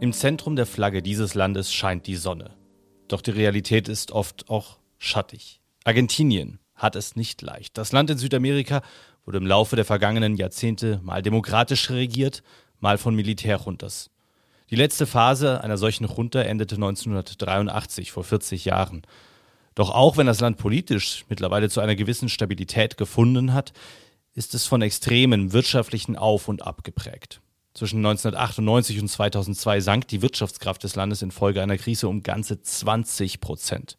Im Zentrum der Flagge dieses Landes scheint die Sonne. Doch die Realität ist oft auch schattig. Argentinien hat es nicht leicht. Das Land in Südamerika wurde im Laufe der vergangenen Jahrzehnte mal demokratisch regiert, mal von Militärjuntas. Die letzte Phase einer solchen Junta endete 1983, vor 40 Jahren. Doch auch wenn das Land politisch mittlerweile zu einer gewissen Stabilität gefunden hat, ist es von extremen wirtschaftlichen Auf und Ab geprägt. Zwischen 1998 und 2002 sank die Wirtschaftskraft des Landes infolge einer Krise um ganze 20 Prozent.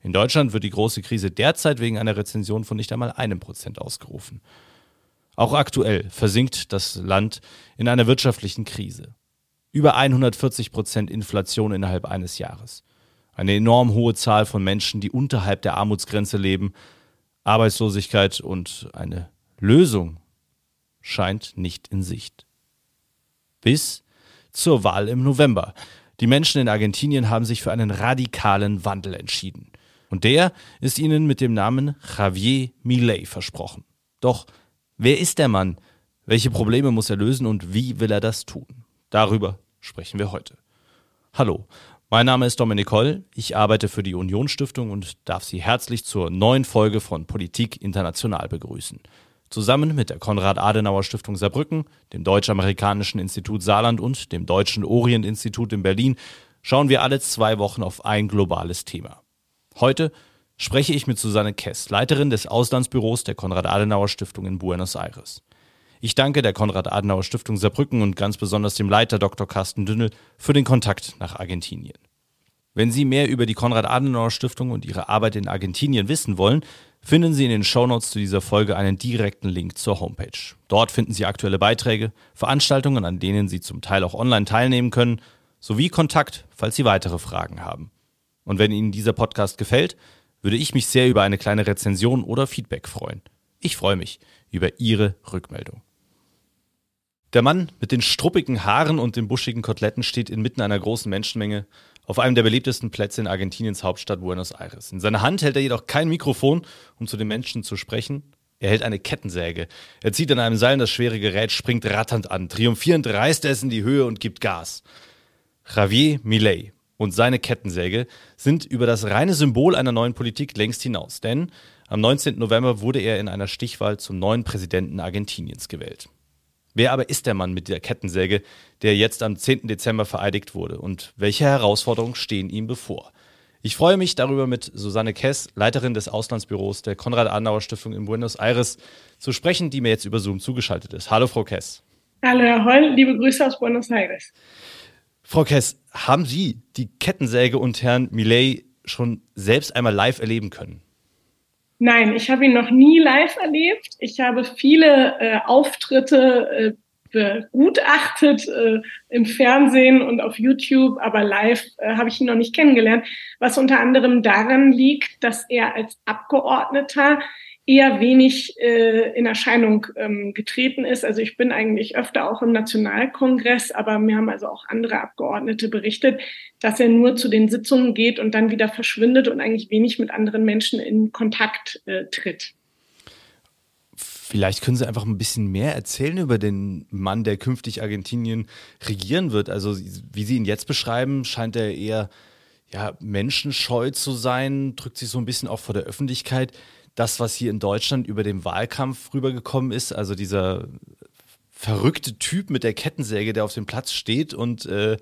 In Deutschland wird die große Krise derzeit wegen einer Rezension von nicht einmal einem Prozent ausgerufen. Auch aktuell versinkt das Land in einer wirtschaftlichen Krise. Über 140 Prozent Inflation innerhalb eines Jahres. Eine enorm hohe Zahl von Menschen, die unterhalb der Armutsgrenze leben. Arbeitslosigkeit und eine Lösung scheint nicht in Sicht bis zur Wahl im November. Die Menschen in Argentinien haben sich für einen radikalen Wandel entschieden. Und der ist ihnen mit dem Namen Javier Milei versprochen. Doch wer ist der Mann? Welche Probleme muss er lösen und wie will er das tun? Darüber sprechen wir heute. Hallo, mein Name ist Dominik Holl, ich arbeite für die Union Stiftung und darf Sie herzlich zur neuen Folge von Politik International begrüßen. Zusammen mit der Konrad-Adenauer-Stiftung Saarbrücken, dem Deutsch-Amerikanischen Institut Saarland und dem Deutschen Orient-Institut in Berlin schauen wir alle zwei Wochen auf ein globales Thema. Heute spreche ich mit Susanne Kess, Leiterin des Auslandsbüros der Konrad-Adenauer-Stiftung in Buenos Aires. Ich danke der Konrad-Adenauer-Stiftung Saarbrücken und ganz besonders dem Leiter Dr. Carsten Dünnel für den Kontakt nach Argentinien. Wenn Sie mehr über die Konrad-Adenauer-Stiftung und ihre Arbeit in Argentinien wissen wollen, finden Sie in den Shownotes zu dieser Folge einen direkten Link zur Homepage. Dort finden Sie aktuelle Beiträge, Veranstaltungen, an denen Sie zum Teil auch online teilnehmen können, sowie Kontakt, falls Sie weitere Fragen haben. Und wenn Ihnen dieser Podcast gefällt, würde ich mich sehr über eine kleine Rezension oder Feedback freuen. Ich freue mich über Ihre Rückmeldung. Der Mann mit den struppigen Haaren und den buschigen Koteletten steht inmitten einer großen Menschenmenge auf einem der beliebtesten Plätze in Argentiniens Hauptstadt Buenos Aires. In seiner Hand hält er jedoch kein Mikrofon, um zu den Menschen zu sprechen. Er hält eine Kettensäge. Er zieht an einem Seil das schwere Gerät, springt ratternd an. Triumphierend reißt er es in die Höhe und gibt Gas. Javier Milei und seine Kettensäge sind über das reine Symbol einer neuen Politik längst hinaus. Denn am 19. November wurde er in einer Stichwahl zum neuen Präsidenten Argentiniens gewählt. Wer aber ist der Mann mit der Kettensäge, der jetzt am 10. Dezember vereidigt wurde und welche Herausforderungen stehen ihm bevor? Ich freue mich darüber mit Susanne Kess, Leiterin des Auslandsbüros der Konrad-Adenauer-Stiftung in Buenos Aires, zu sprechen, die mir jetzt über Zoom zugeschaltet ist. Hallo, Frau Kess. Hallo, Herr Holl, liebe Grüße aus Buenos Aires. Frau Kess, haben Sie die Kettensäge und Herrn Millet schon selbst einmal live erleben können? Nein, ich habe ihn noch nie live erlebt. Ich habe viele äh, Auftritte äh, begutachtet äh, im Fernsehen und auf YouTube, aber live äh, habe ich ihn noch nicht kennengelernt, was unter anderem daran liegt, dass er als Abgeordneter eher wenig äh, in Erscheinung ähm, getreten ist. Also ich bin eigentlich öfter auch im Nationalkongress, aber mir haben also auch andere Abgeordnete berichtet, dass er nur zu den Sitzungen geht und dann wieder verschwindet und eigentlich wenig mit anderen Menschen in Kontakt äh, tritt. Vielleicht können Sie einfach ein bisschen mehr erzählen über den Mann, der künftig Argentinien regieren wird. Also wie Sie ihn jetzt beschreiben, scheint er eher ja, menschenscheu zu sein, drückt sich so ein bisschen auch vor der Öffentlichkeit das, was hier in Deutschland über den Wahlkampf rübergekommen ist, also dieser verrückte Typ mit der Kettensäge, der auf dem Platz steht und äh,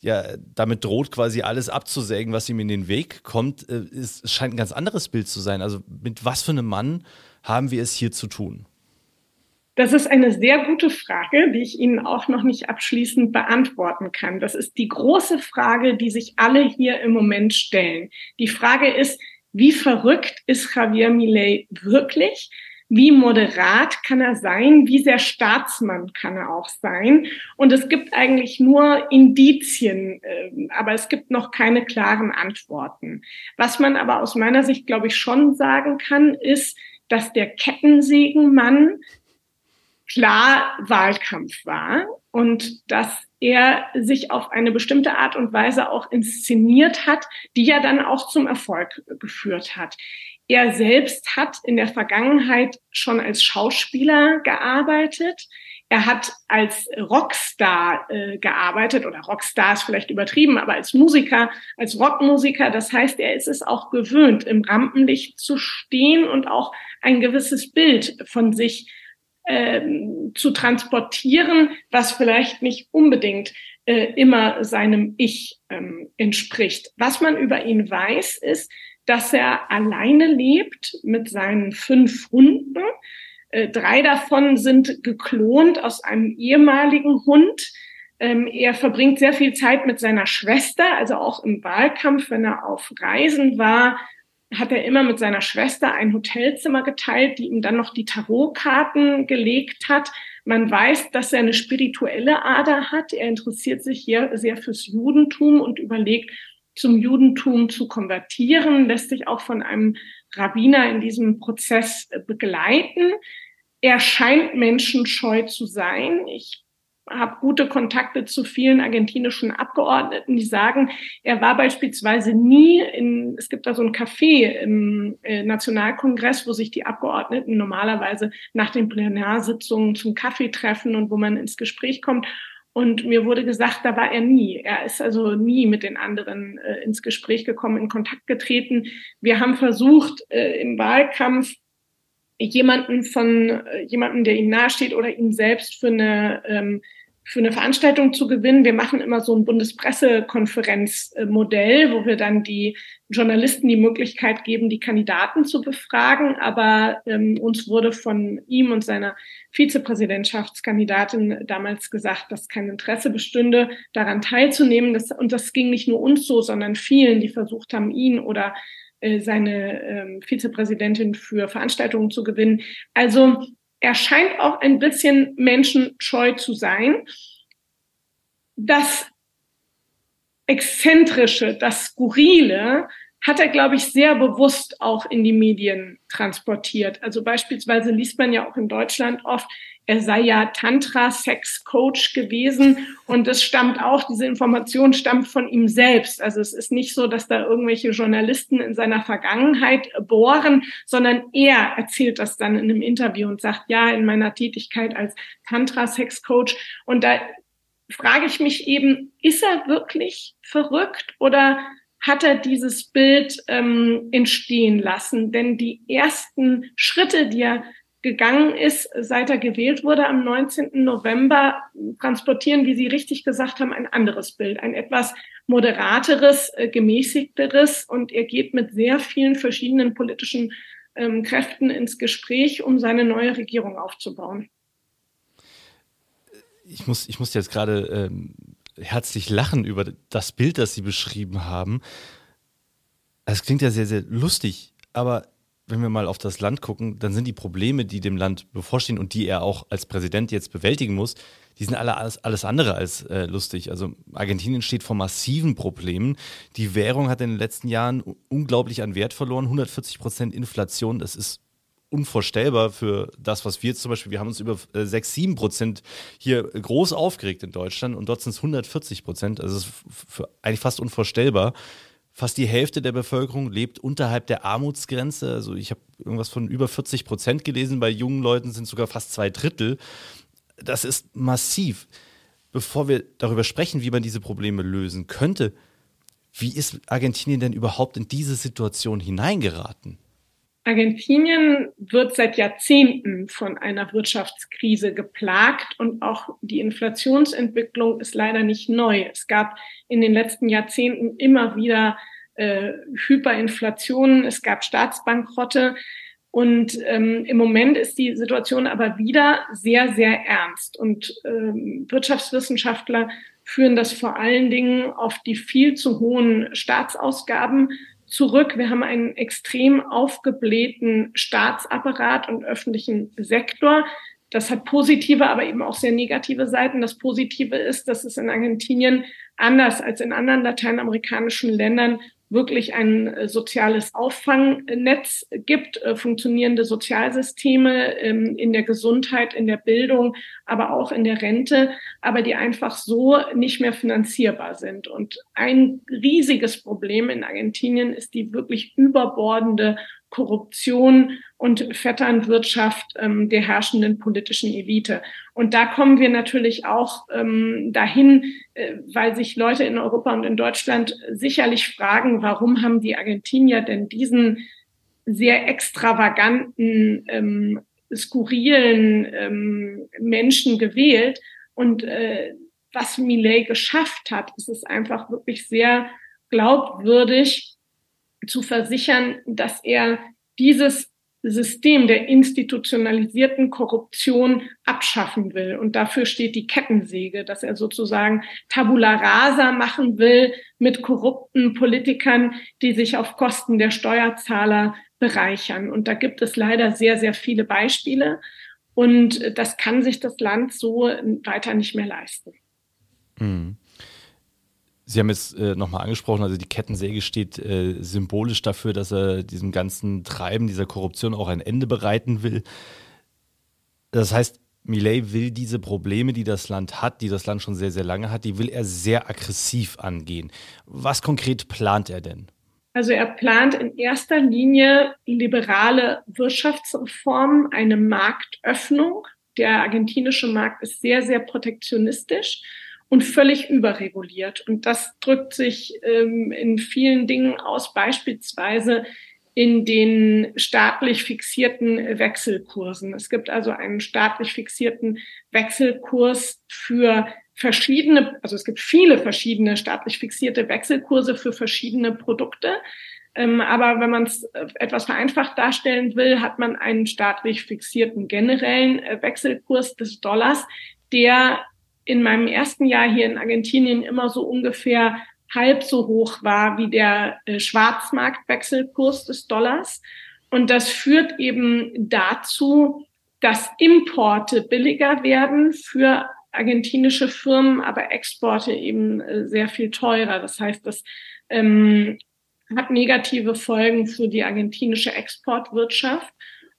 ja, damit droht quasi alles abzusägen, was ihm in den Weg kommt, äh, ist, scheint ein ganz anderes Bild zu sein. Also mit was für einem Mann haben wir es hier zu tun? Das ist eine sehr gute Frage, die ich Ihnen auch noch nicht abschließend beantworten kann. Das ist die große Frage, die sich alle hier im Moment stellen. Die Frage ist, wie verrückt ist Javier Millet wirklich? Wie moderat kann er sein? Wie sehr Staatsmann kann er auch sein? Und es gibt eigentlich nur Indizien, ähm, aber es gibt noch keine klaren Antworten. Was man aber aus meiner Sicht, glaube ich, schon sagen kann, ist, dass der Kettensägenmann klar Wahlkampf war und dass er sich auf eine bestimmte Art und Weise auch inszeniert hat, die ja dann auch zum Erfolg geführt hat. Er selbst hat in der Vergangenheit schon als Schauspieler gearbeitet. Er hat als Rockstar äh, gearbeitet oder Rockstar ist vielleicht übertrieben, aber als Musiker, als Rockmusiker. Das heißt, er ist es auch gewöhnt, im Rampenlicht zu stehen und auch ein gewisses Bild von sich ähm, zu transportieren, was vielleicht nicht unbedingt äh, immer seinem Ich ähm, entspricht. Was man über ihn weiß, ist, dass er alleine lebt mit seinen fünf Hunden. Äh, drei davon sind geklont aus einem ehemaligen Hund. Ähm, er verbringt sehr viel Zeit mit seiner Schwester, also auch im Wahlkampf, wenn er auf Reisen war, hat er immer mit seiner Schwester ein Hotelzimmer geteilt, die ihm dann noch die Tarotkarten gelegt hat. Man weiß, dass er eine spirituelle Ader hat. Er interessiert sich hier sehr fürs Judentum und überlegt, zum Judentum zu konvertieren, lässt sich auch von einem Rabbiner in diesem Prozess begleiten. Er scheint menschenscheu zu sein. Ich habe gute Kontakte zu vielen argentinischen Abgeordneten, die sagen, er war beispielsweise nie in, es gibt da so ein Café im äh, Nationalkongress, wo sich die Abgeordneten normalerweise nach den Plenarsitzungen zum Kaffee treffen und wo man ins Gespräch kommt. Und mir wurde gesagt, da war er nie. Er ist also nie mit den anderen äh, ins Gespräch gekommen, in Kontakt getreten. Wir haben versucht, äh, im Wahlkampf jemanden von äh, jemanden, der ihm nahesteht oder ihn selbst für eine ähm, für eine Veranstaltung zu gewinnen. Wir machen immer so ein Bundespressekonferenzmodell, wo wir dann die Journalisten die Möglichkeit geben, die Kandidaten zu befragen. Aber ähm, uns wurde von ihm und seiner Vizepräsidentschaftskandidatin damals gesagt, dass kein Interesse bestünde, daran teilzunehmen. Das, und das ging nicht nur uns so, sondern vielen, die versucht haben, ihn oder äh, seine ähm, Vizepräsidentin für Veranstaltungen zu gewinnen. Also er scheint auch ein bisschen menschenscheu zu sein. Das Exzentrische, das Skurrile hat er, glaube ich, sehr bewusst auch in die Medien transportiert. Also beispielsweise liest man ja auch in Deutschland oft, er sei ja Tantra-Sex-Coach gewesen und das stammt auch, diese Information stammt von ihm selbst. Also es ist nicht so, dass da irgendwelche Journalisten in seiner Vergangenheit bohren, sondern er erzählt das dann in einem Interview und sagt, ja, in meiner Tätigkeit als Tantra-Sex-Coach. Und da frage ich mich eben, ist er wirklich verrückt oder hat er dieses Bild ähm, entstehen lassen? Denn die ersten Schritte, die er gegangen ist, seit er gewählt wurde am 19. November, transportieren, wie Sie richtig gesagt haben, ein anderes Bild, ein etwas moderateres, äh, gemäßigteres. Und er geht mit sehr vielen verschiedenen politischen ähm, Kräften ins Gespräch, um seine neue Regierung aufzubauen. Ich muss, ich muss jetzt gerade ähm, herzlich lachen über das Bild, das Sie beschrieben haben. Es klingt ja sehr, sehr lustig, aber wenn wir mal auf das Land gucken, dann sind die Probleme, die dem Land bevorstehen und die er auch als Präsident jetzt bewältigen muss, die sind alle alles, alles andere als äh, lustig. Also Argentinien steht vor massiven Problemen. Die Währung hat in den letzten Jahren unglaublich an Wert verloren. 140 Prozent Inflation, das ist unvorstellbar für das, was wir zum Beispiel, wir haben uns über äh, 6, 7 Prozent hier groß aufgeregt in Deutschland und dort sind es 140 Prozent. Also das ist eigentlich fast unvorstellbar. Fast die Hälfte der Bevölkerung lebt unterhalb der Armutsgrenze. Also ich habe irgendwas von über 40 Prozent gelesen. Bei jungen Leuten sind sogar fast zwei Drittel. Das ist massiv. Bevor wir darüber sprechen, wie man diese Probleme lösen könnte, wie ist Argentinien denn überhaupt in diese Situation hineingeraten? Argentinien wird seit Jahrzehnten von einer Wirtschaftskrise geplagt und auch die Inflationsentwicklung ist leider nicht neu. Es gab in den letzten Jahrzehnten immer wieder äh, Hyperinflationen, es gab Staatsbankrotte und ähm, im Moment ist die Situation aber wieder sehr, sehr ernst. Und ähm, Wirtschaftswissenschaftler führen das vor allen Dingen auf die viel zu hohen Staatsausgaben zurück. Wir haben einen extrem aufgeblähten Staatsapparat und öffentlichen Sektor. Das hat positive, aber eben auch sehr negative Seiten. Das Positive ist, dass es in Argentinien anders als in anderen lateinamerikanischen Ländern wirklich ein äh, soziales Auffangnetz gibt, äh, funktionierende Sozialsysteme ähm, in der Gesundheit, in der Bildung, aber auch in der Rente, aber die einfach so nicht mehr finanzierbar sind. Und ein riesiges Problem in Argentinien ist die wirklich überbordende Korruption und Vetternwirtschaft ähm, der herrschenden politischen Elite. Und da kommen wir natürlich auch ähm, dahin, äh, weil sich Leute in Europa und in Deutschland sicherlich fragen, warum haben die Argentinier denn diesen sehr extravaganten, ähm, skurrilen ähm, Menschen gewählt? Und äh, was Millet geschafft hat, ist es einfach wirklich sehr glaubwürdig zu versichern, dass er dieses System der institutionalisierten Korruption abschaffen will. Und dafür steht die Kettensäge, dass er sozusagen Tabula rasa machen will mit korrupten Politikern, die sich auf Kosten der Steuerzahler bereichern. Und da gibt es leider sehr, sehr viele Beispiele. Und das kann sich das Land so weiter nicht mehr leisten. Mhm. Sie haben es äh, nochmal angesprochen, also die Kettensäge steht äh, symbolisch dafür, dass er diesem ganzen Treiben, dieser Korruption auch ein Ende bereiten will. Das heißt, Millet will diese Probleme, die das Land hat, die das Land schon sehr, sehr lange hat, die will er sehr aggressiv angehen. Was konkret plant er denn? Also er plant in erster Linie liberale Wirtschaftsreformen, eine Marktöffnung. Der argentinische Markt ist sehr, sehr protektionistisch und völlig überreguliert. Und das drückt sich ähm, in vielen Dingen aus, beispielsweise in den staatlich fixierten Wechselkursen. Es gibt also einen staatlich fixierten Wechselkurs für verschiedene, also es gibt viele verschiedene staatlich fixierte Wechselkurse für verschiedene Produkte. Ähm, aber wenn man es äh, etwas vereinfacht darstellen will, hat man einen staatlich fixierten generellen äh, Wechselkurs des Dollars, der in meinem ersten Jahr hier in Argentinien immer so ungefähr halb so hoch war wie der äh, Schwarzmarktwechselkurs des Dollars. Und das führt eben dazu, dass Importe billiger werden für argentinische Firmen, aber Exporte eben äh, sehr viel teurer. Das heißt, das ähm, hat negative Folgen für die argentinische Exportwirtschaft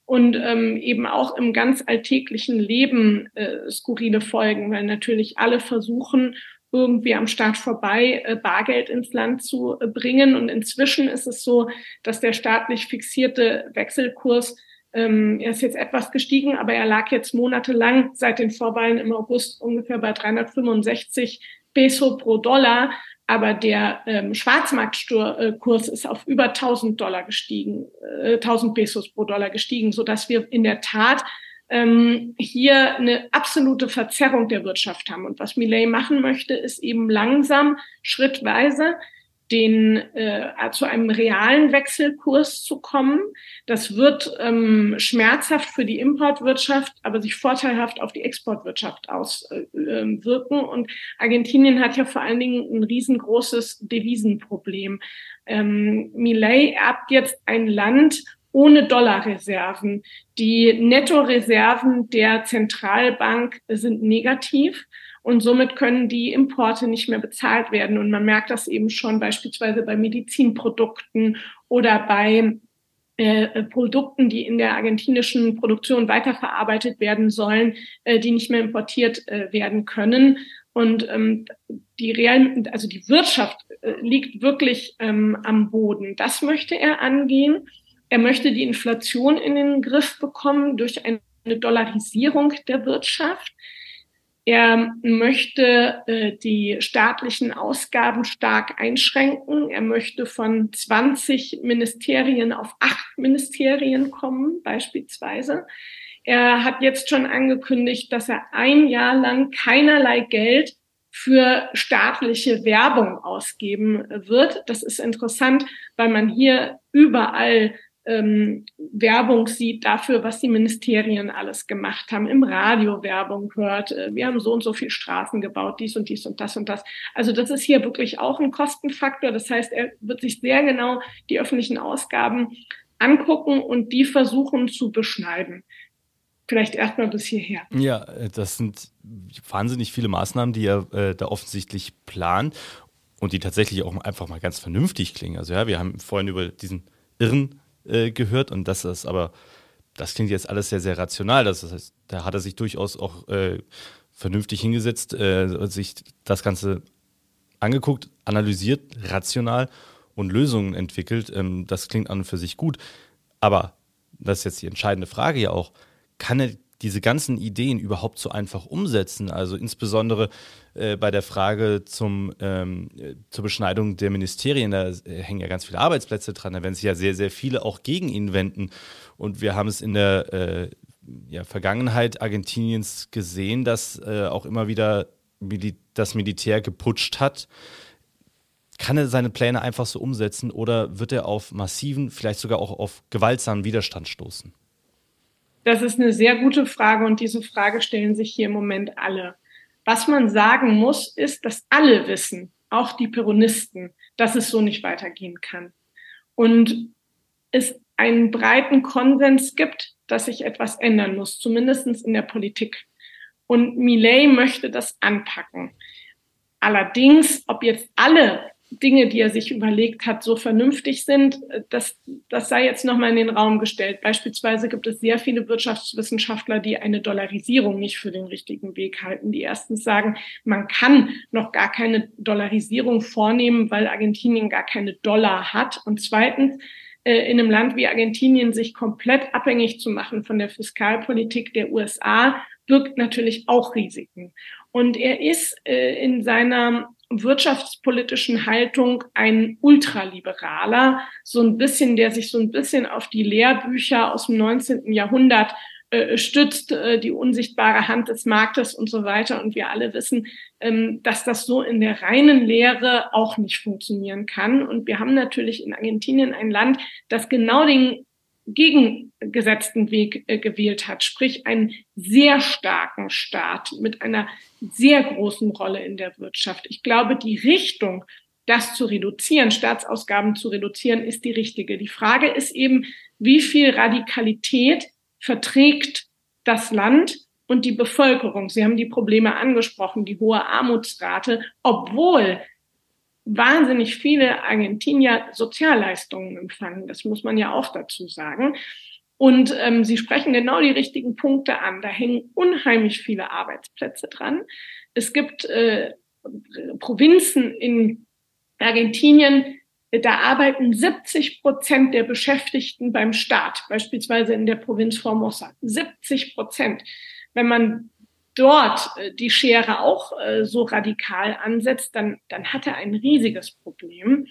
und ähm, eben auch im ganz alltäglichen Leben äh, skurrile Folgen, weil natürlich alle versuchen, irgendwie am Staat vorbei äh, Bargeld ins Land zu äh, bringen. Und inzwischen ist es so, dass der staatlich fixierte Wechselkurs, ähm, er ist jetzt etwas gestiegen, aber er lag jetzt monatelang seit den Vorwahlen im August ungefähr bei 365 Peso pro Dollar aber der ähm, Schwarzmarktkurs ist auf über 1000 Dollar gestiegen, äh, 1000 Pesos pro Dollar gestiegen, so dass wir in der Tat ähm, hier eine absolute Verzerrung der Wirtschaft haben. Und was Millet machen möchte, ist eben langsam, schrittweise den äh, zu einem realen Wechselkurs zu kommen. Das wird ähm, schmerzhaft für die Importwirtschaft, aber sich vorteilhaft auf die Exportwirtschaft auswirken. Äh, Und Argentinien hat ja vor allen Dingen ein riesengroßes Devisenproblem. Ähm, Millet erbt jetzt ein Land ohne Dollarreserven. Die Nettoreserven der Zentralbank sind negativ. Und somit können die Importe nicht mehr bezahlt werden. Und man merkt das eben schon beispielsweise bei Medizinprodukten oder bei äh, Produkten, die in der argentinischen Produktion weiterverarbeitet werden sollen, äh, die nicht mehr importiert äh, werden können. Und ähm, die real, also die Wirtschaft äh, liegt wirklich ähm, am Boden. Das möchte er angehen. Er möchte die Inflation in den Griff bekommen durch eine Dollarisierung der Wirtschaft. Er möchte äh, die staatlichen Ausgaben stark einschränken. Er möchte von 20 Ministerien auf acht Ministerien kommen, beispielsweise. Er hat jetzt schon angekündigt, dass er ein Jahr lang keinerlei Geld für staatliche Werbung ausgeben wird. Das ist interessant, weil man hier überall ähm, Werbung sieht dafür, was die Ministerien alles gemacht haben, im Radio Werbung hört, äh, wir haben so und so viel Straßen gebaut, dies und dies und das und das. Also das ist hier wirklich auch ein Kostenfaktor. Das heißt, er wird sich sehr genau die öffentlichen Ausgaben angucken und die versuchen zu beschneiden. Vielleicht erstmal bis hierher. Ja, äh, das sind wahnsinnig viele Maßnahmen, die er äh, da offensichtlich plant und die tatsächlich auch einfach mal ganz vernünftig klingen. Also ja, wir haben vorhin über diesen irren äh, gehört und das ist aber, das klingt jetzt alles sehr, sehr rational. Das heißt, da hat er sich durchaus auch äh, vernünftig hingesetzt, äh, sich das Ganze angeguckt, analysiert, rational und Lösungen entwickelt. Ähm, das klingt an und für sich gut. Aber das ist jetzt die entscheidende Frage ja auch, kann er diese ganzen Ideen überhaupt so einfach umsetzen? Also insbesondere äh, bei der Frage zum, ähm, äh, zur Beschneidung der Ministerien, da äh, hängen ja ganz viele Arbeitsplätze dran, da werden sich ja sehr, sehr viele auch gegen ihn wenden. Und wir haben es in der äh, ja, Vergangenheit Argentiniens gesehen, dass äh, auch immer wieder Mil das Militär geputscht hat. Kann er seine Pläne einfach so umsetzen oder wird er auf massiven, vielleicht sogar auch auf gewaltsamen Widerstand stoßen? Das ist eine sehr gute Frage und diese Frage stellen sich hier im Moment alle. Was man sagen muss, ist, dass alle wissen, auch die Peronisten, dass es so nicht weitergehen kann. Und es einen breiten Konsens gibt, dass sich etwas ändern muss, zumindest in der Politik. Und Millet möchte das anpacken. Allerdings, ob jetzt alle Dinge, die er sich überlegt hat, so vernünftig sind, das, das sei jetzt nochmal in den Raum gestellt. Beispielsweise gibt es sehr viele Wirtschaftswissenschaftler, die eine Dollarisierung nicht für den richtigen Weg halten, die erstens sagen, man kann noch gar keine Dollarisierung vornehmen, weil Argentinien gar keine Dollar hat. Und zweitens, äh, in einem Land wie Argentinien sich komplett abhängig zu machen von der Fiskalpolitik der USA birgt natürlich auch Risiken. Und er ist äh, in seiner wirtschaftspolitischen Haltung ein Ultraliberaler, so ein bisschen, der sich so ein bisschen auf die Lehrbücher aus dem 19. Jahrhundert äh, stützt, äh, die unsichtbare Hand des Marktes und so weiter. Und wir alle wissen, ähm, dass das so in der reinen Lehre auch nicht funktionieren kann. Und wir haben natürlich in Argentinien ein Land, das genau den gegengesetzten Weg äh, gewählt hat, sprich einen sehr starken Staat mit einer sehr großen Rolle in der Wirtschaft. Ich glaube, die Richtung, das zu reduzieren, Staatsausgaben zu reduzieren, ist die richtige. Die Frage ist eben, wie viel Radikalität verträgt das Land und die Bevölkerung. Sie haben die Probleme angesprochen, die hohe Armutsrate, obwohl wahnsinnig viele Argentinier Sozialleistungen empfangen. Das muss man ja auch dazu sagen. Und ähm, Sie sprechen genau die richtigen Punkte an. Da hängen unheimlich viele Arbeitsplätze dran. Es gibt äh, Provinzen in Argentinien, da arbeiten 70 Prozent der Beschäftigten beim Staat, beispielsweise in der Provinz Formosa. 70 Prozent. Wenn man dort äh, die Schere auch äh, so radikal ansetzt, dann, dann hat er ein riesiges Problem.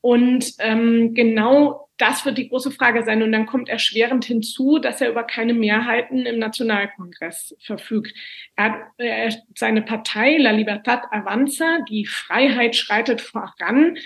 Und ähm, genau das wird die große Frage sein. Und dann kommt erschwerend hinzu, dass er über keine Mehrheiten im Nationalkongress verfügt. Er hat, er, seine Partei La Libertad Avanza, die Freiheit schreitet voran,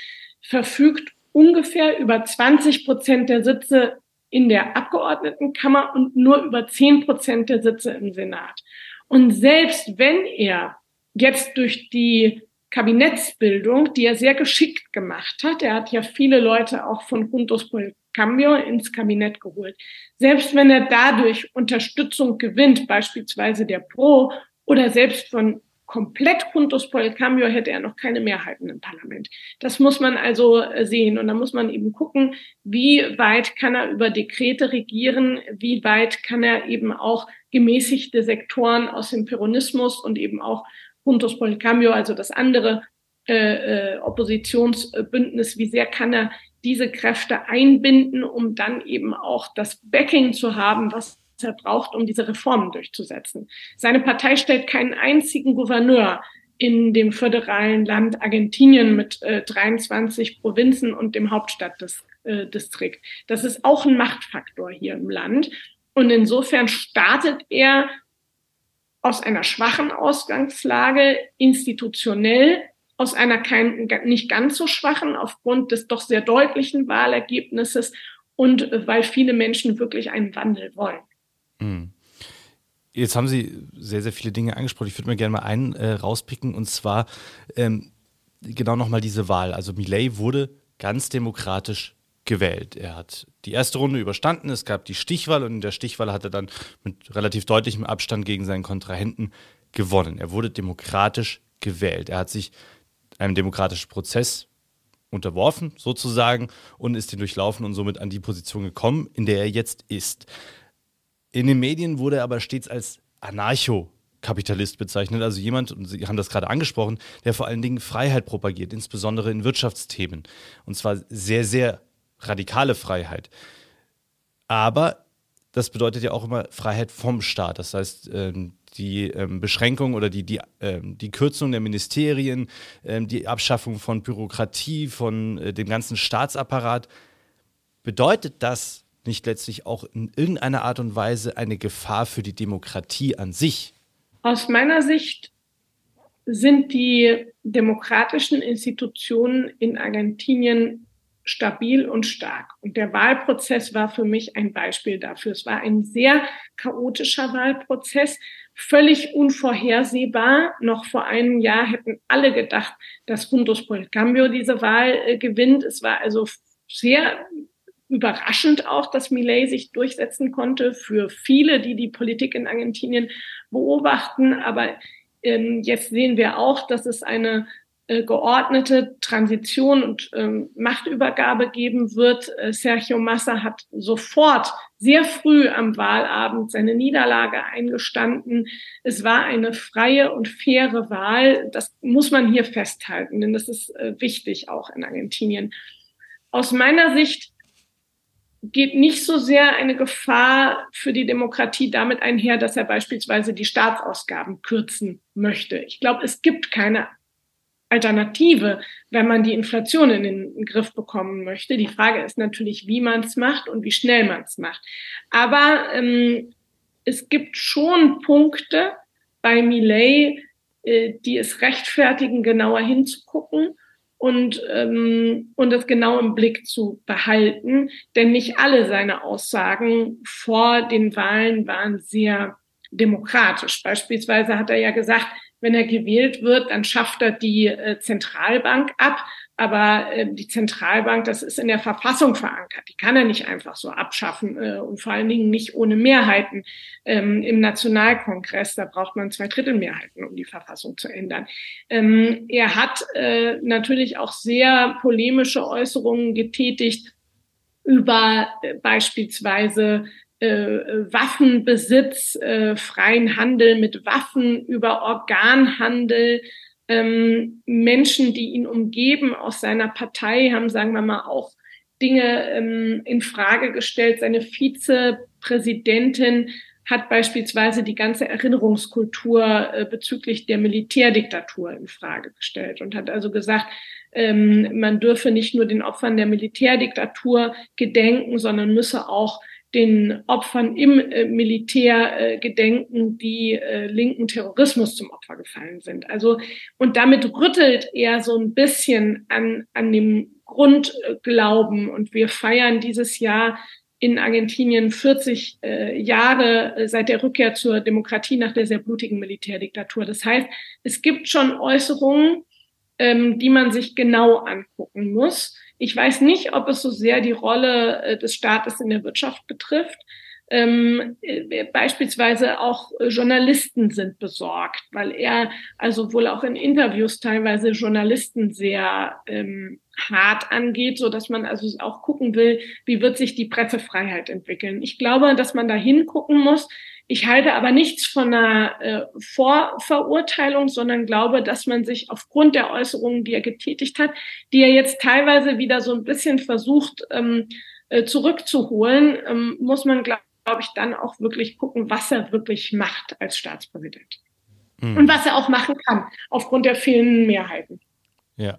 verfügt ungefähr über 20 Prozent der Sitze in der Abgeordnetenkammer und nur über 10 Prozent der Sitze im Senat. Und selbst wenn er jetzt durch die Kabinettsbildung, die er sehr geschickt gemacht hat, er hat ja viele Leute auch von Juntos por Cambio ins Kabinett geholt. Selbst wenn er dadurch Unterstützung gewinnt, beispielsweise der Pro oder selbst von komplett Juntos por el Cambio hätte er noch keine Mehrheiten im Parlament. Das muss man also äh, sehen. Und da muss man eben gucken, wie weit kann er über Dekrete regieren, wie weit kann er eben auch gemäßigte Sektoren aus dem Peronismus und eben auch Juntos por el Cambio, also das andere äh, äh, Oppositionsbündnis, wie sehr kann er diese Kräfte einbinden, um dann eben auch das Backing zu haben, was er braucht, um diese Reformen durchzusetzen. Seine Partei stellt keinen einzigen Gouverneur in dem föderalen Land Argentinien mit äh, 23 Provinzen und dem Hauptstadtdistrikt. Das ist auch ein Machtfaktor hier im Land. Und insofern startet er aus einer schwachen Ausgangslage institutionell, aus einer kein, nicht ganz so schwachen aufgrund des doch sehr deutlichen Wahlergebnisses und weil viele Menschen wirklich einen Wandel wollen. Mhm. Jetzt haben Sie sehr, sehr viele Dinge angesprochen. Ich würde mir gerne mal einen äh, rauspicken und zwar ähm, genau nochmal diese Wahl. Also Millet wurde ganz demokratisch gewählt. Er hat die erste Runde überstanden, es gab die Stichwahl und in der Stichwahl hat er dann mit relativ deutlichem Abstand gegen seinen Kontrahenten gewonnen. Er wurde demokratisch gewählt. Er hat sich einem demokratischen Prozess unterworfen, sozusagen, und ist den durchlaufen und somit an die Position gekommen, in der er jetzt ist. In den Medien wurde er aber stets als Anarcho Kapitalist bezeichnet, also jemand, und Sie haben das gerade angesprochen, der vor allen Dingen Freiheit propagiert, insbesondere in Wirtschaftsthemen. Und zwar sehr, sehr radikale Freiheit. Aber das bedeutet ja auch immer Freiheit vom Staat. Das heißt, ähm, die ähm, Beschränkung oder die, die, ähm, die Kürzung der Ministerien, die Abschaffung von Bürokratie, von äh, dem ganzen Staatsapparat. Bedeutet das nicht letztlich auch in irgendeiner Art und Weise eine Gefahr für die Demokratie an sich? Aus meiner Sicht sind die demokratischen Institutionen in Argentinien stabil und stark. Und der Wahlprozess war für mich ein Beispiel dafür. Es war ein sehr chaotischer Wahlprozess, völlig unvorhersehbar. Noch vor einem Jahr hätten alle gedacht, dass Juntos por Cambio diese Wahl äh, gewinnt. Es war also sehr überraschend auch, dass Millet sich durchsetzen konnte für viele, die die Politik in Argentinien beobachten. Aber ähm, jetzt sehen wir auch, dass es eine äh, geordnete Transition und ähm, Machtübergabe geben wird. Äh, Sergio Massa hat sofort sehr früh am Wahlabend seine Niederlage eingestanden. Es war eine freie und faire Wahl. Das muss man hier festhalten, denn das ist äh, wichtig auch in Argentinien. Aus meiner Sicht geht nicht so sehr eine Gefahr für die Demokratie damit einher, dass er beispielsweise die Staatsausgaben kürzen möchte. Ich glaube, es gibt keine Alternative, wenn man die Inflation in den Griff bekommen möchte. Die Frage ist natürlich, wie man es macht und wie schnell man es macht. Aber ähm, es gibt schon Punkte bei Millet, äh, die es rechtfertigen, genauer hinzugucken und, ähm, und das genau im Blick zu behalten. Denn nicht alle seine Aussagen vor den Wahlen waren sehr demokratisch. Beispielsweise hat er ja gesagt, wenn er gewählt wird, dann schafft er die äh, Zentralbank ab. Aber äh, die Zentralbank, das ist in der Verfassung verankert. Die kann er nicht einfach so abschaffen äh, und vor allen Dingen nicht ohne Mehrheiten ähm, im Nationalkongress. Da braucht man zwei Drittel Mehrheiten, um die Verfassung zu ändern. Ähm, er hat äh, natürlich auch sehr polemische Äußerungen getätigt über äh, beispielsweise äh, Waffenbesitz, äh, freien Handel mit Waffen, über Organhandel. Ähm, Menschen, die ihn umgeben aus seiner Partei, haben, sagen wir mal, auch Dinge ähm, in Frage gestellt. Seine Vizepräsidentin hat beispielsweise die ganze Erinnerungskultur äh, bezüglich der Militärdiktatur in Frage gestellt und hat also gesagt, ähm, man dürfe nicht nur den Opfern der Militärdiktatur gedenken, sondern müsse auch den Opfern im äh, Militär äh, gedenken, die äh, linken Terrorismus zum Opfer gefallen sind. Also, und damit rüttelt er so ein bisschen an, an dem Grundglauben. Und wir feiern dieses Jahr in Argentinien 40 äh, Jahre äh, seit der Rückkehr zur Demokratie nach der sehr blutigen Militärdiktatur. Das heißt, es gibt schon Äußerungen, ähm, die man sich genau angucken muss. Ich weiß nicht, ob es so sehr die Rolle äh, des Staates in der Wirtschaft betrifft. Ähm, äh, beispielsweise auch Journalisten sind besorgt, weil er also wohl auch in Interviews teilweise Journalisten sehr ähm, hart angeht, so dass man also auch gucken will, wie wird sich die Pressefreiheit entwickeln. Ich glaube, dass man da hingucken muss, ich halte aber nichts von einer äh, Vorverurteilung, sondern glaube, dass man sich aufgrund der Äußerungen, die er getätigt hat, die er jetzt teilweise wieder so ein bisschen versucht ähm, äh, zurückzuholen, ähm, muss man, glaube glaub ich, dann auch wirklich gucken, was er wirklich macht als Staatspräsident. Mhm. Und was er auch machen kann, aufgrund der fehlenden Mehrheiten. Ja,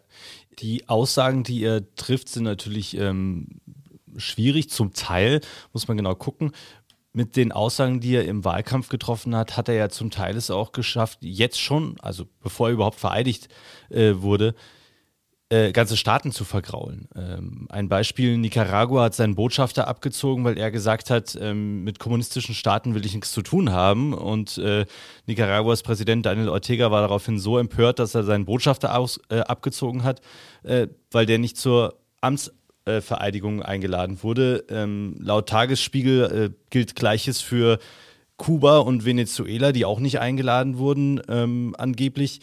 die Aussagen, die er trifft, sind natürlich ähm, schwierig. Zum Teil muss man genau gucken mit den Aussagen, die er im Wahlkampf getroffen hat, hat er ja zum Teil es auch geschafft, jetzt schon, also bevor er überhaupt vereidigt äh, wurde, äh, ganze Staaten zu vergraulen. Ähm, ein Beispiel, Nicaragua hat seinen Botschafter abgezogen, weil er gesagt hat, ähm, mit kommunistischen Staaten will ich nichts zu tun haben. Und äh, Nicaraguas Präsident Daniel Ortega war daraufhin so empört, dass er seinen Botschafter aus, äh, abgezogen hat, äh, weil der nicht zur Amts äh, Vereidigung eingeladen wurde. Ähm, laut Tagesspiegel äh, gilt Gleiches für Kuba und Venezuela, die auch nicht eingeladen wurden, ähm, angeblich.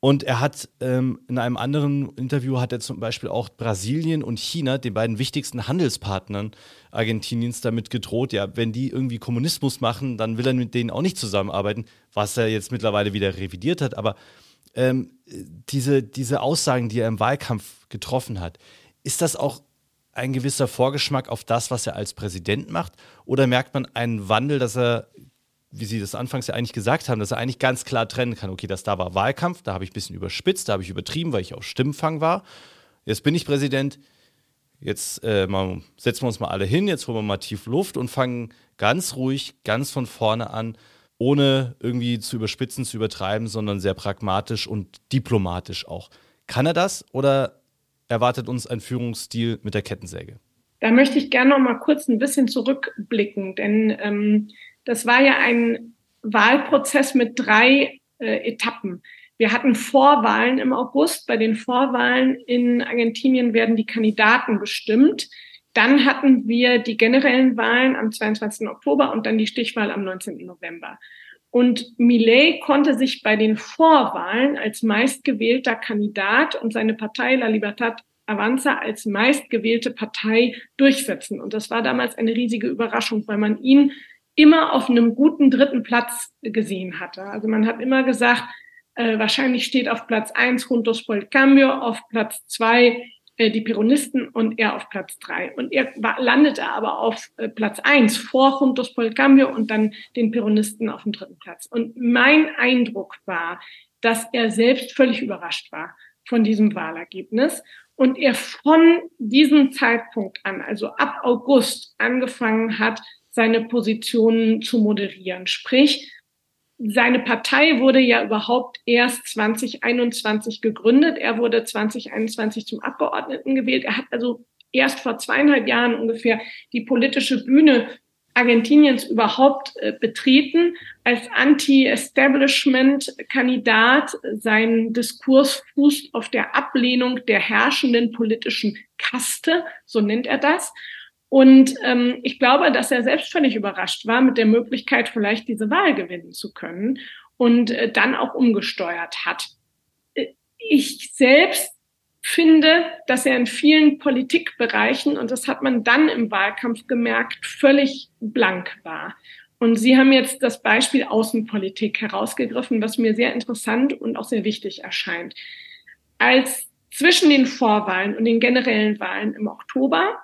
Und er hat ähm, in einem anderen Interview hat er zum Beispiel auch Brasilien und China, den beiden wichtigsten Handelspartnern Argentiniens, damit gedroht, ja, wenn die irgendwie Kommunismus machen, dann will er mit denen auch nicht zusammenarbeiten, was er jetzt mittlerweile wieder revidiert hat. Aber ähm, diese, diese Aussagen, die er im Wahlkampf getroffen hat, ist das auch ein gewisser Vorgeschmack auf das, was er als Präsident macht? Oder merkt man einen Wandel, dass er, wie Sie das anfangs ja eigentlich gesagt haben, dass er eigentlich ganz klar trennen kann, okay, das da war Wahlkampf, da habe ich ein bisschen überspitzt, da habe ich übertrieben, weil ich auf Stimmfang war. Jetzt bin ich Präsident, jetzt äh, mal, setzen wir uns mal alle hin, jetzt holen wir mal tief Luft und fangen ganz ruhig, ganz von vorne an, ohne irgendwie zu überspitzen, zu übertreiben, sondern sehr pragmatisch und diplomatisch auch. Kann er das oder erwartet uns ein Führungsstil mit der Kettensäge? Da möchte ich gerne noch mal kurz ein bisschen zurückblicken, denn ähm, das war ja ein Wahlprozess mit drei äh, Etappen. Wir hatten Vorwahlen im August. Bei den Vorwahlen in Argentinien werden die Kandidaten bestimmt. Dann hatten wir die generellen Wahlen am 22. Oktober und dann die Stichwahl am 19. November. Und Millet konnte sich bei den Vorwahlen als meistgewählter Kandidat und seine Partei La Libertad Avanza als meistgewählte Partei durchsetzen. Und das war damals eine riesige Überraschung, weil man ihn immer auf einem guten dritten Platz gesehen hatte. Also man hat immer gesagt, äh, wahrscheinlich steht auf Platz eins Juntos por el Cambio, auf Platz zwei äh, die Peronisten und er auf Platz drei. Und er landete aber auf äh, Platz eins vor Juntos por el Cambio und dann den Peronisten auf dem dritten Platz. Und mein Eindruck war, dass er selbst völlig überrascht war von diesem Wahlergebnis und er von diesem Zeitpunkt an, also ab August, angefangen hat, seine Positionen zu moderieren. Sprich, seine Partei wurde ja überhaupt erst 2021 gegründet. Er wurde 2021 zum Abgeordneten gewählt. Er hat also erst vor zweieinhalb Jahren ungefähr die politische Bühne Argentiniens überhaupt äh, betreten als Anti-Establishment-Kandidat. Sein Diskurs fußt auf der Ablehnung der herrschenden politischen Kaste, so nennt er das. Und ähm, ich glaube, dass er selbst völlig überrascht war mit der Möglichkeit, vielleicht diese Wahl gewinnen zu können und äh, dann auch umgesteuert hat. Äh, ich selbst finde, dass er in vielen Politikbereichen, und das hat man dann im Wahlkampf gemerkt, völlig blank war. Und Sie haben jetzt das Beispiel Außenpolitik herausgegriffen, was mir sehr interessant und auch sehr wichtig erscheint. Als zwischen den Vorwahlen und den generellen Wahlen im Oktober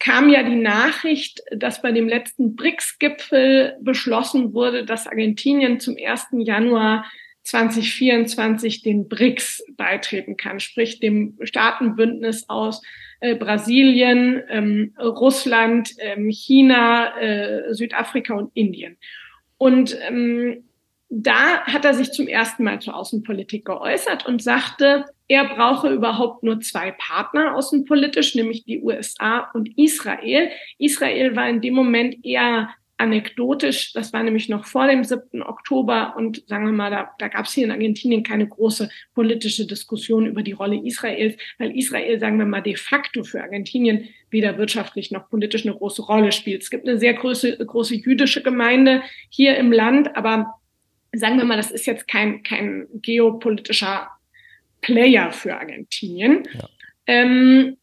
kam ja die Nachricht, dass bei dem letzten BRICS-Gipfel beschlossen wurde, dass Argentinien zum 1. Januar 2024 den BRICS beitreten kann, sprich dem Staatenbündnis aus äh, Brasilien, ähm, Russland, ähm, China, äh, Südafrika und Indien. Und ähm, da hat er sich zum ersten Mal zur Außenpolitik geäußert und sagte, er brauche überhaupt nur zwei Partner außenpolitisch, nämlich die USA und Israel. Israel war in dem Moment eher anekdotisch. Das war nämlich noch vor dem 7. Oktober und sagen wir mal, da, da gab es hier in Argentinien keine große politische Diskussion über die Rolle Israels, weil Israel, sagen wir mal, de facto für Argentinien weder wirtschaftlich noch politisch eine große Rolle spielt. Es gibt eine sehr große, große jüdische Gemeinde hier im Land, aber sagen wir mal, das ist jetzt kein, kein geopolitischer Player für Argentinien. Ja. Ähm,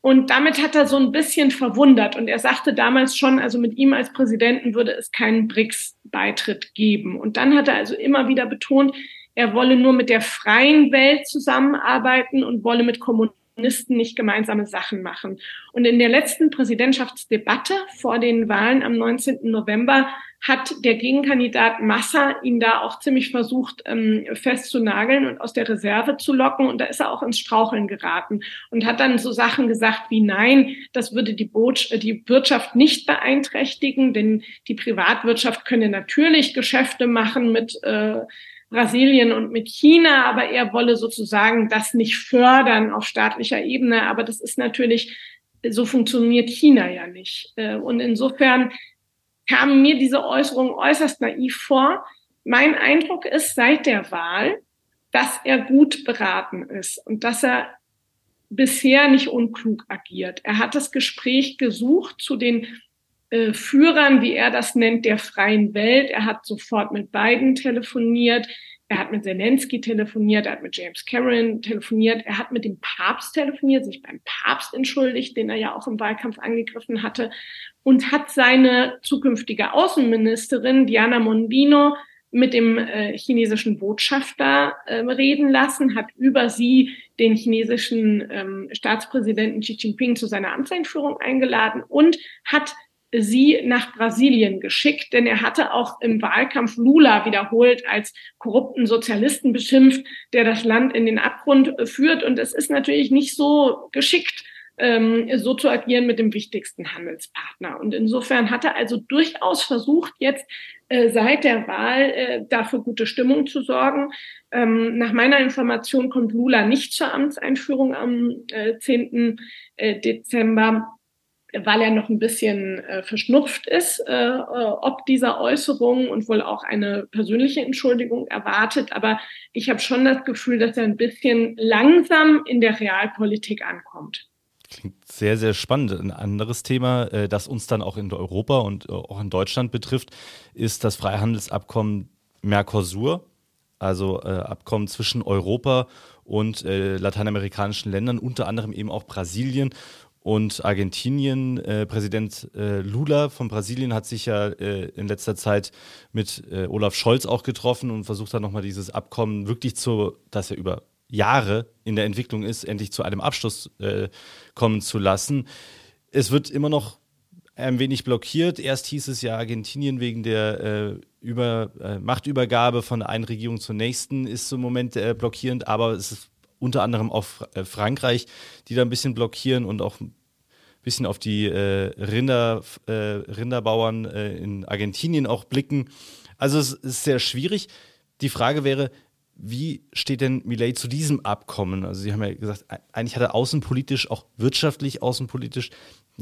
und damit hat er so ein bisschen verwundert. Und er sagte damals schon, also mit ihm als Präsidenten würde es keinen BRICS-Beitritt geben. Und dann hat er also immer wieder betont, er wolle nur mit der freien Welt zusammenarbeiten und wolle mit Kommunisten Kommunisten nicht gemeinsame Sachen machen. Und in der letzten Präsidentschaftsdebatte vor den Wahlen am 19. November hat der Gegenkandidat Massa ihn da auch ziemlich versucht ähm, festzunageln und aus der Reserve zu locken. Und da ist er auch ins Straucheln geraten und hat dann so Sachen gesagt wie nein, das würde die, Boot die Wirtschaft nicht beeinträchtigen, denn die Privatwirtschaft könne natürlich Geschäfte machen mit äh, Brasilien und mit China, aber er wolle sozusagen das nicht fördern auf staatlicher Ebene. Aber das ist natürlich, so funktioniert China ja nicht. Äh, und insofern kamen mir diese Äußerungen äußerst naiv vor. Mein Eindruck ist seit der Wahl, dass er gut beraten ist und dass er bisher nicht unklug agiert. Er hat das Gespräch gesucht zu den äh, Führern, wie er das nennt, der freien Welt. Er hat sofort mit Biden telefoniert. Er hat mit Zelensky telefoniert, er hat mit James Cameron telefoniert, er hat mit dem Papst telefoniert, sich beim Papst entschuldigt, den er ja auch im Wahlkampf angegriffen hatte, und hat seine zukünftige Außenministerin Diana Mondino mit dem äh, chinesischen Botschafter äh, reden lassen, hat über sie den chinesischen ähm, Staatspräsidenten Xi Jinping zu seiner Amtseinführung eingeladen und hat sie nach Brasilien geschickt, denn er hatte auch im Wahlkampf Lula wiederholt als korrupten Sozialisten beschimpft, der das Land in den Abgrund führt. Und es ist natürlich nicht so geschickt, ähm, so zu agieren mit dem wichtigsten Handelspartner. Und insofern hat er also durchaus versucht, jetzt äh, seit der Wahl äh, dafür gute Stimmung zu sorgen. Ähm, nach meiner Information kommt Lula nicht zur Amtseinführung am äh, 10. Äh, Dezember weil er noch ein bisschen äh, verschnupft ist, äh, äh, ob dieser Äußerung und wohl auch eine persönliche Entschuldigung erwartet. Aber ich habe schon das Gefühl, dass er ein bisschen langsam in der Realpolitik ankommt. Klingt sehr, sehr spannend. Ein anderes Thema, äh, das uns dann auch in Europa und äh, auch in Deutschland betrifft, ist das Freihandelsabkommen Mercosur, also Abkommen zwischen Europa und lateinamerikanischen Ländern, unter anderem eben auch Brasilien und Argentinien. Äh, Präsident äh, Lula von Brasilien hat sich ja äh, in letzter Zeit mit äh, Olaf Scholz auch getroffen und versucht dann nochmal dieses Abkommen wirklich zu, dass er über Jahre in der Entwicklung ist, endlich zu einem Abschluss äh, kommen zu lassen. Es wird immer noch ein wenig blockiert. Erst hieß es ja, Argentinien wegen der äh, über, Machtübergabe von der einen Regierung zur nächsten ist im Moment blockierend, aber es ist unter anderem auch Frankreich, die da ein bisschen blockieren und auch bisschen auf die äh, Rinder, äh, Rinderbauern äh, in Argentinien auch blicken. Also es ist sehr schwierig. Die Frage wäre, wie steht denn Millet zu diesem Abkommen? Also Sie haben ja gesagt, eigentlich hat er außenpolitisch, auch wirtschaftlich außenpolitisch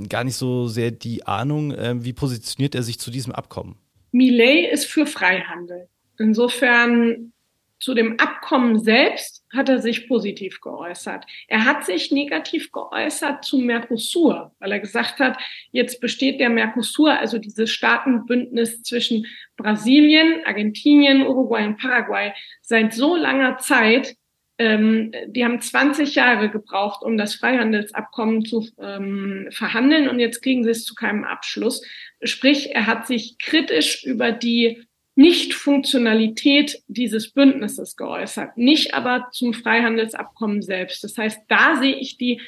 gar nicht so sehr die Ahnung. Ähm, wie positioniert er sich zu diesem Abkommen? Millet ist für Freihandel. Insofern zu dem Abkommen selbst hat er sich positiv geäußert. Er hat sich negativ geäußert zu Mercosur, weil er gesagt hat, jetzt besteht der Mercosur, also dieses Staatenbündnis zwischen Brasilien, Argentinien, Uruguay und Paraguay, seit so langer Zeit. Ähm, die haben 20 Jahre gebraucht, um das Freihandelsabkommen zu ähm, verhandeln und jetzt kriegen sie es zu keinem Abschluss. Sprich, er hat sich kritisch über die nicht-Funktionalität dieses Bündnisses geäußert, nicht aber zum Freihandelsabkommen selbst. Das heißt, da sehe ich die,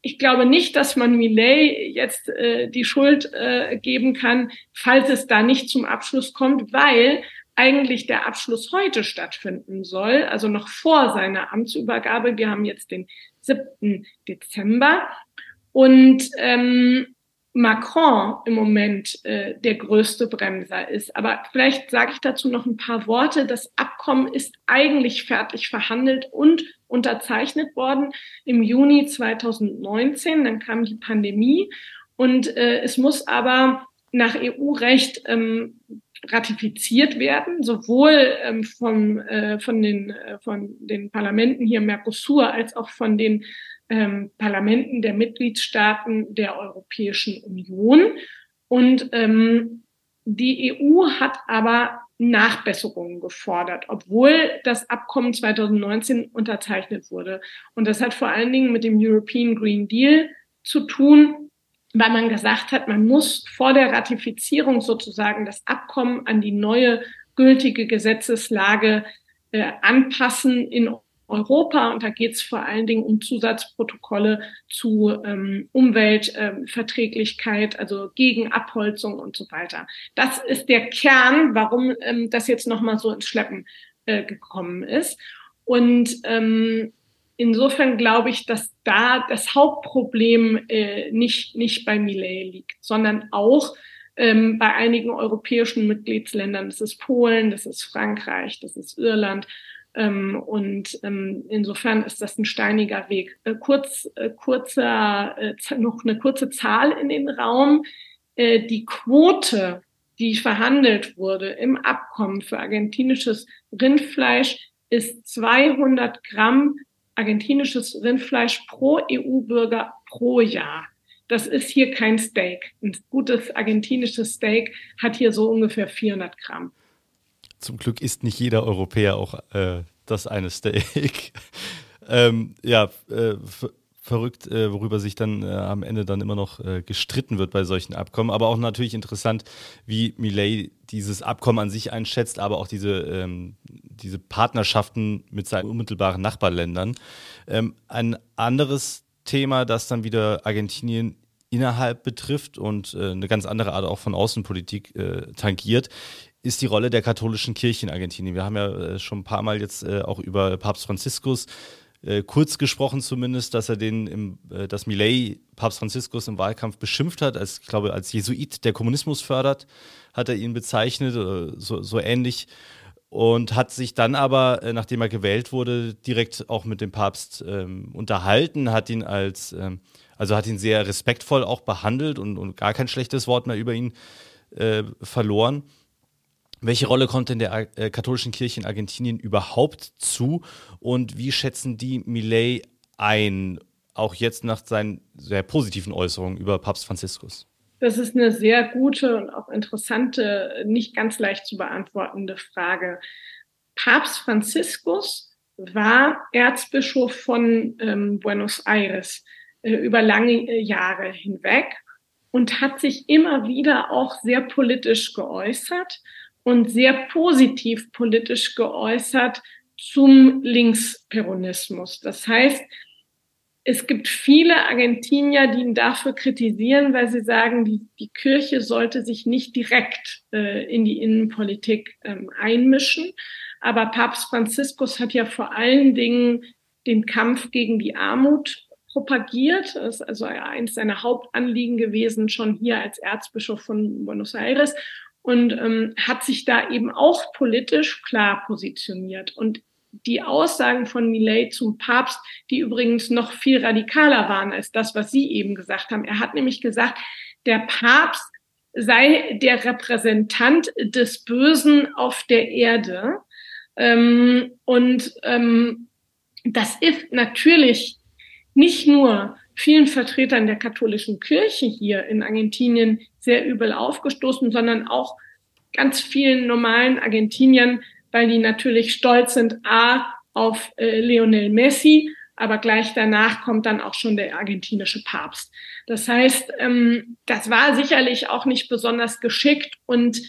ich glaube nicht, dass man Millet jetzt äh, die Schuld äh, geben kann, falls es da nicht zum Abschluss kommt, weil eigentlich der Abschluss heute stattfinden soll, also noch vor seiner Amtsübergabe. Wir haben jetzt den 7. Dezember. Und ähm, Macron im Moment äh, der größte Bremser ist. Aber vielleicht sage ich dazu noch ein paar Worte. Das Abkommen ist eigentlich fertig verhandelt und unterzeichnet worden im Juni 2019. Dann kam die Pandemie und äh, es muss aber nach EU-Recht ähm, ratifiziert werden, sowohl ähm, vom, äh, von, den, äh, von den Parlamenten hier Mercosur als auch von den ähm, Parlamenten der Mitgliedstaaten der Europäischen Union. Und ähm, die EU hat aber Nachbesserungen gefordert, obwohl das Abkommen 2019 unterzeichnet wurde. Und das hat vor allen Dingen mit dem European Green Deal zu tun, weil man gesagt hat, man muss vor der Ratifizierung sozusagen das Abkommen an die neue gültige Gesetzeslage äh, anpassen in Europa und da geht es vor allen Dingen um Zusatzprotokolle zu ähm, Umweltverträglichkeit, ähm, also gegen Abholzung und so weiter. Das ist der Kern, warum ähm, das jetzt nochmal so ins Schleppen äh, gekommen ist. Und ähm, insofern glaube ich, dass da das Hauptproblem äh, nicht, nicht bei Millet liegt, sondern auch ähm, bei einigen europäischen Mitgliedsländern. Das ist Polen, das ist Frankreich, das ist Irland ähm, und ähm, insofern ist das ein steiniger Weg. Äh, kurz, äh, kurzer, äh, noch eine kurze Zahl in den Raum. Äh, die Quote, die verhandelt wurde im Abkommen für argentinisches Rindfleisch, ist 200 Gramm argentinisches Rindfleisch pro EU-Bürger pro Jahr. Das ist hier kein Steak. Ein gutes argentinisches Steak hat hier so ungefähr 400 Gramm. Zum Glück isst nicht jeder Europäer auch äh, das eine Steak. ähm, ja, äh, verrückt, äh, worüber sich dann äh, am Ende dann immer noch äh, gestritten wird bei solchen Abkommen. Aber auch natürlich interessant, wie Millet dieses Abkommen an sich einschätzt, aber auch diese, ähm, diese Partnerschaften mit seinen unmittelbaren Nachbarländern. Ähm, ein anderes Thema, das dann wieder Argentinien innerhalb betrifft und äh, eine ganz andere Art auch von Außenpolitik äh, tangiert, ist die Rolle der katholischen Kirche in Argentinien. Wir haben ja äh, schon ein paar Mal jetzt auch über Papst Franziskus äh, kurz gesprochen zumindest, dass er den, im, äh, dass Millet Papst Franziskus im Wahlkampf beschimpft hat, als, ich glaube, als Jesuit, der Kommunismus fördert, hat er ihn bezeichnet, äh, so, so ähnlich. Und hat sich dann aber, äh, nachdem er gewählt wurde, direkt auch mit dem Papst ähm, unterhalten, hat ihn als, ähm, also hat ihn sehr respektvoll auch behandelt und, und gar kein schlechtes Wort mehr über ihn äh, verloren. Welche Rolle kommt denn der äh, katholischen Kirche in Argentinien überhaupt zu und wie schätzen die Millet ein, auch jetzt nach seinen sehr positiven Äußerungen über Papst Franziskus? Das ist eine sehr gute und auch interessante, nicht ganz leicht zu beantwortende Frage. Papst Franziskus war Erzbischof von ähm, Buenos Aires äh, über lange äh, Jahre hinweg und hat sich immer wieder auch sehr politisch geäußert und sehr positiv politisch geäußert zum Linksperonismus. Das heißt, es gibt viele Argentinier, die ihn dafür kritisieren, weil sie sagen, die, die Kirche sollte sich nicht direkt äh, in die Innenpolitik ähm, einmischen. Aber Papst Franziskus hat ja vor allen Dingen den Kampf gegen die Armut propagiert. Das ist also eines seiner Hauptanliegen gewesen, schon hier als Erzbischof von Buenos Aires und ähm, hat sich da eben auch politisch klar positioniert. Und die Aussagen von Millet zum Papst, die übrigens noch viel radikaler waren als das, was Sie eben gesagt haben. Er hat nämlich gesagt, der Papst sei der Repräsentant des Bösen auf der Erde. Ähm, und ähm, das ist natürlich nicht nur vielen Vertretern der katholischen Kirche hier in Argentinien sehr übel aufgestoßen, sondern auch ganz vielen normalen Argentiniern, weil die natürlich stolz sind, a, auf äh, Lionel Messi, aber gleich danach kommt dann auch schon der argentinische Papst. Das heißt, ähm, das war sicherlich auch nicht besonders geschickt und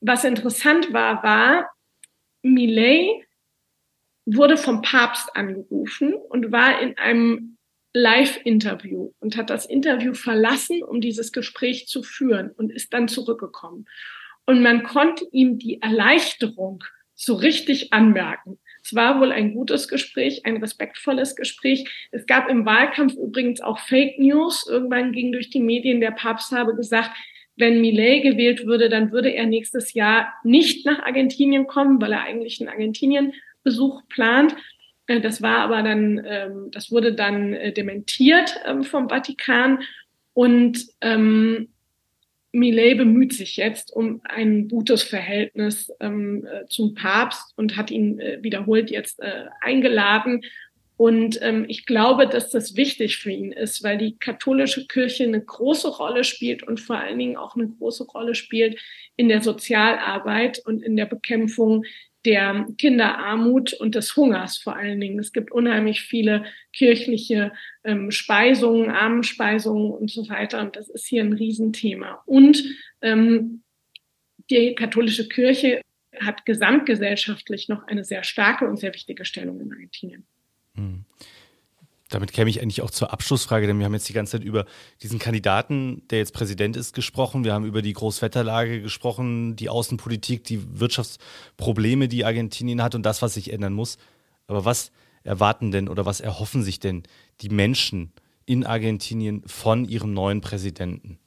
was interessant war, war, Millet wurde vom Papst angerufen und war in einem Live-Interview und hat das Interview verlassen, um dieses Gespräch zu führen und ist dann zurückgekommen. Und man konnte ihm die Erleichterung so richtig anmerken. Es war wohl ein gutes Gespräch, ein respektvolles Gespräch. Es gab im Wahlkampf übrigens auch Fake News. Irgendwann ging durch die Medien, der Papst habe gesagt, wenn Millet gewählt würde, dann würde er nächstes Jahr nicht nach Argentinien kommen, weil er eigentlich einen Argentinien-Besuch plant. Äh, das war aber dann, ähm, das wurde dann äh, dementiert ähm, vom Vatikan und ähm, Millet bemüht sich jetzt um ein gutes Verhältnis äh, zum Papst und hat ihn wiederholt jetzt eingeladen. Und ich glaube, dass das wichtig für ihn ist, weil die katholische Kirche eine große Rolle spielt und vor allen Dingen auch eine große Rolle spielt in der Sozialarbeit und in der Bekämpfung der Kinderarmut und des Hungers vor allen Dingen. Es gibt unheimlich viele kirchliche ähm, Speisungen, Armenspeisungen und so weiter. Und das ist hier ein Riesenthema. Und ähm, die katholische Kirche hat gesamtgesellschaftlich noch eine sehr starke und sehr wichtige Stellung in Argentinien. Hm damit käme ich eigentlich auch zur Abschlussfrage, denn wir haben jetzt die ganze Zeit über diesen Kandidaten, der jetzt Präsident ist, gesprochen. Wir haben über die Großwetterlage gesprochen, die Außenpolitik, die Wirtschaftsprobleme, die Argentinien hat und das, was sich ändern muss. Aber was erwarten denn oder was erhoffen sich denn die Menschen in Argentinien von ihrem neuen Präsidenten?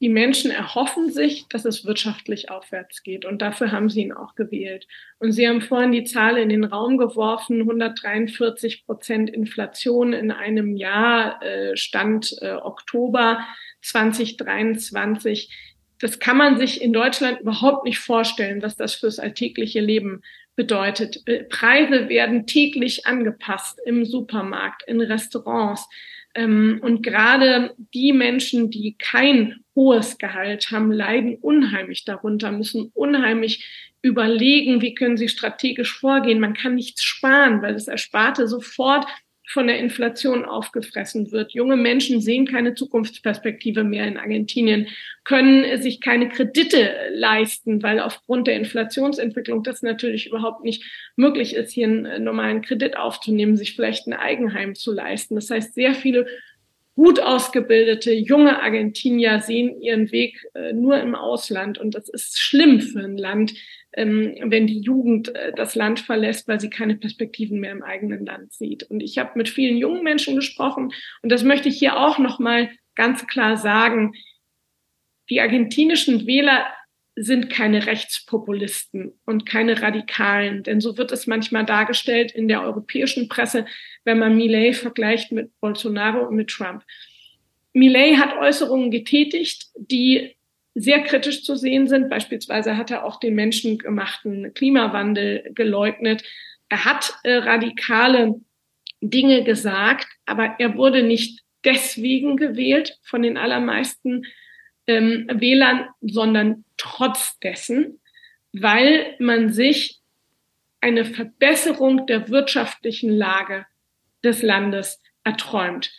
Die Menschen erhoffen sich, dass es wirtschaftlich aufwärts geht. Und dafür haben sie ihn auch gewählt. Und Sie haben vorhin die Zahl in den Raum geworfen, 143 Prozent Inflation in einem Jahr, äh, Stand äh, Oktober 2023. Das kann man sich in Deutschland überhaupt nicht vorstellen, was das fürs alltägliche Leben bedeutet. Äh, Preise werden täglich angepasst im Supermarkt, in Restaurants. Ähm, und gerade die Menschen, die kein hohes Gehalt haben, leiden unheimlich darunter, müssen unheimlich überlegen, wie können sie strategisch vorgehen. Man kann nichts sparen, weil das Ersparte sofort von der Inflation aufgefressen wird. Junge Menschen sehen keine Zukunftsperspektive mehr in Argentinien, können sich keine Kredite leisten, weil aufgrund der Inflationsentwicklung das natürlich überhaupt nicht möglich ist, hier einen normalen Kredit aufzunehmen, sich vielleicht ein Eigenheim zu leisten. Das heißt, sehr viele gut ausgebildete junge Argentinier sehen ihren Weg äh, nur im Ausland. Und das ist schlimm für ein Land, ähm, wenn die Jugend äh, das Land verlässt, weil sie keine Perspektiven mehr im eigenen Land sieht. Und ich habe mit vielen jungen Menschen gesprochen und das möchte ich hier auch noch mal ganz klar sagen. Die argentinischen Wähler sind keine Rechtspopulisten und keine Radikalen, denn so wird es manchmal dargestellt in der europäischen Presse, wenn man Millet vergleicht mit Bolsonaro und mit Trump. Millet hat Äußerungen getätigt, die sehr kritisch zu sehen sind. Beispielsweise hat er auch den menschengemachten Klimawandel geleugnet. Er hat äh, radikale Dinge gesagt, aber er wurde nicht deswegen gewählt von den allermeisten ähm, Wählern, sondern trotz dessen, weil man sich eine Verbesserung der wirtschaftlichen Lage des Landes erträumt.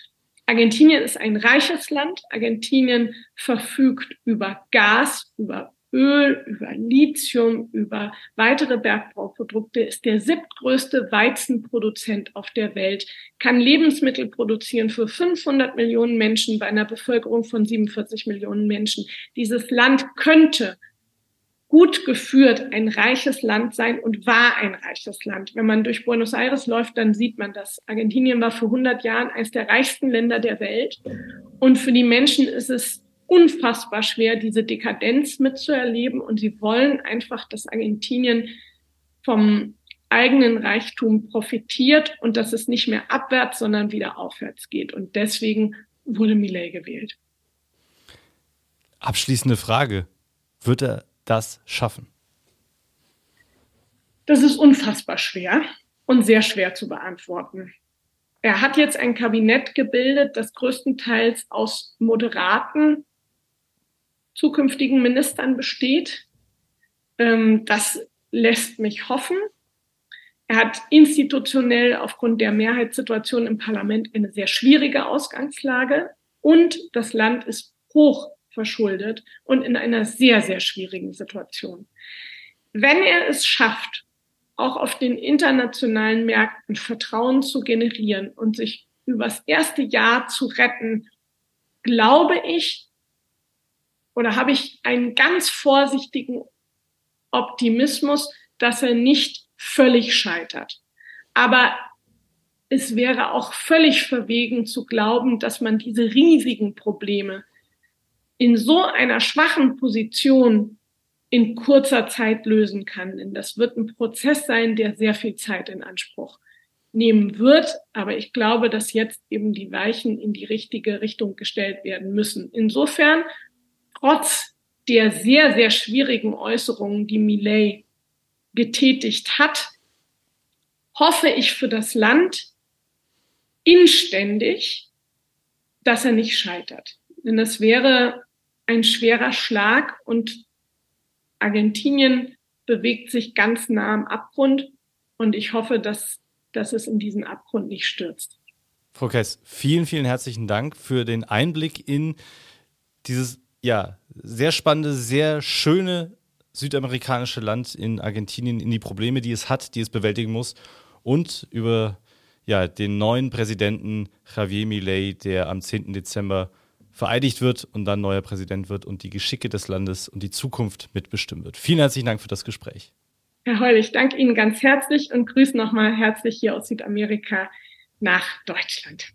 Argentinien ist ein reiches Land. Argentinien verfügt über Gas, über Öl, über Lithium, über weitere Bergbauprodukte, ist der siebtgrößte Weizenproduzent auf der Welt, kann Lebensmittel produzieren für 500 Millionen Menschen bei einer Bevölkerung von 47 Millionen Menschen. Dieses Land könnte gut geführt ein reiches Land sein und war ein reiches Land. Wenn man durch Buenos Aires läuft, dann sieht man das. Argentinien war vor 100 Jahren eines der reichsten Länder der Welt. Und für die Menschen ist es unfassbar schwer, diese Dekadenz mitzuerleben. Und sie wollen einfach, dass Argentinien vom eigenen Reichtum profitiert und dass es nicht mehr abwärts, sondern wieder aufwärts geht. Und deswegen wurde Millet gewählt. Abschließende Frage. Wird er das schaffen? Das ist unfassbar schwer und sehr schwer zu beantworten. Er hat jetzt ein Kabinett gebildet, das größtenteils aus moderaten zukünftigen Ministern besteht. Ähm, das lässt mich hoffen. Er hat institutionell aufgrund der Mehrheitssituation im Parlament eine sehr schwierige Ausgangslage und das Land ist hoch verschuldet und in einer sehr, sehr schwierigen Situation. Wenn er es schafft, auch auf den internationalen Märkten Vertrauen zu generieren und sich übers erste Jahr zu retten, glaube ich, oder habe ich einen ganz vorsichtigen Optimismus, dass er nicht völlig scheitert. Aber es wäre auch völlig verwegen zu glauben, dass man diese riesigen Probleme in so einer schwachen Position in kurzer Zeit lösen kann. Denn das wird ein Prozess sein, der sehr viel Zeit in Anspruch nehmen wird. Aber ich glaube, dass jetzt eben die Weichen in die richtige Richtung gestellt werden müssen. Insofern trotz der sehr, sehr schwierigen Äußerungen, die Millet getätigt hat, hoffe ich für das Land inständig, dass er nicht scheitert. Denn das wäre ein schwerer Schlag und Argentinien bewegt sich ganz nah am Abgrund und ich hoffe, dass, dass es in diesen Abgrund nicht stürzt. Frau Kess, vielen, vielen herzlichen Dank für den Einblick in dieses ja, sehr spannende, sehr schöne südamerikanische Land in Argentinien, in die Probleme, die es hat, die es bewältigen muss und über ja, den neuen Präsidenten Javier Milei, der am 10. Dezember vereidigt wird und dann neuer Präsident wird und die Geschicke des Landes und die Zukunft mitbestimmen wird. Vielen herzlichen Dank für das Gespräch. Herr Heul, ich danke Ihnen ganz herzlich und grüße nochmal herzlich hier aus Südamerika nach Deutschland.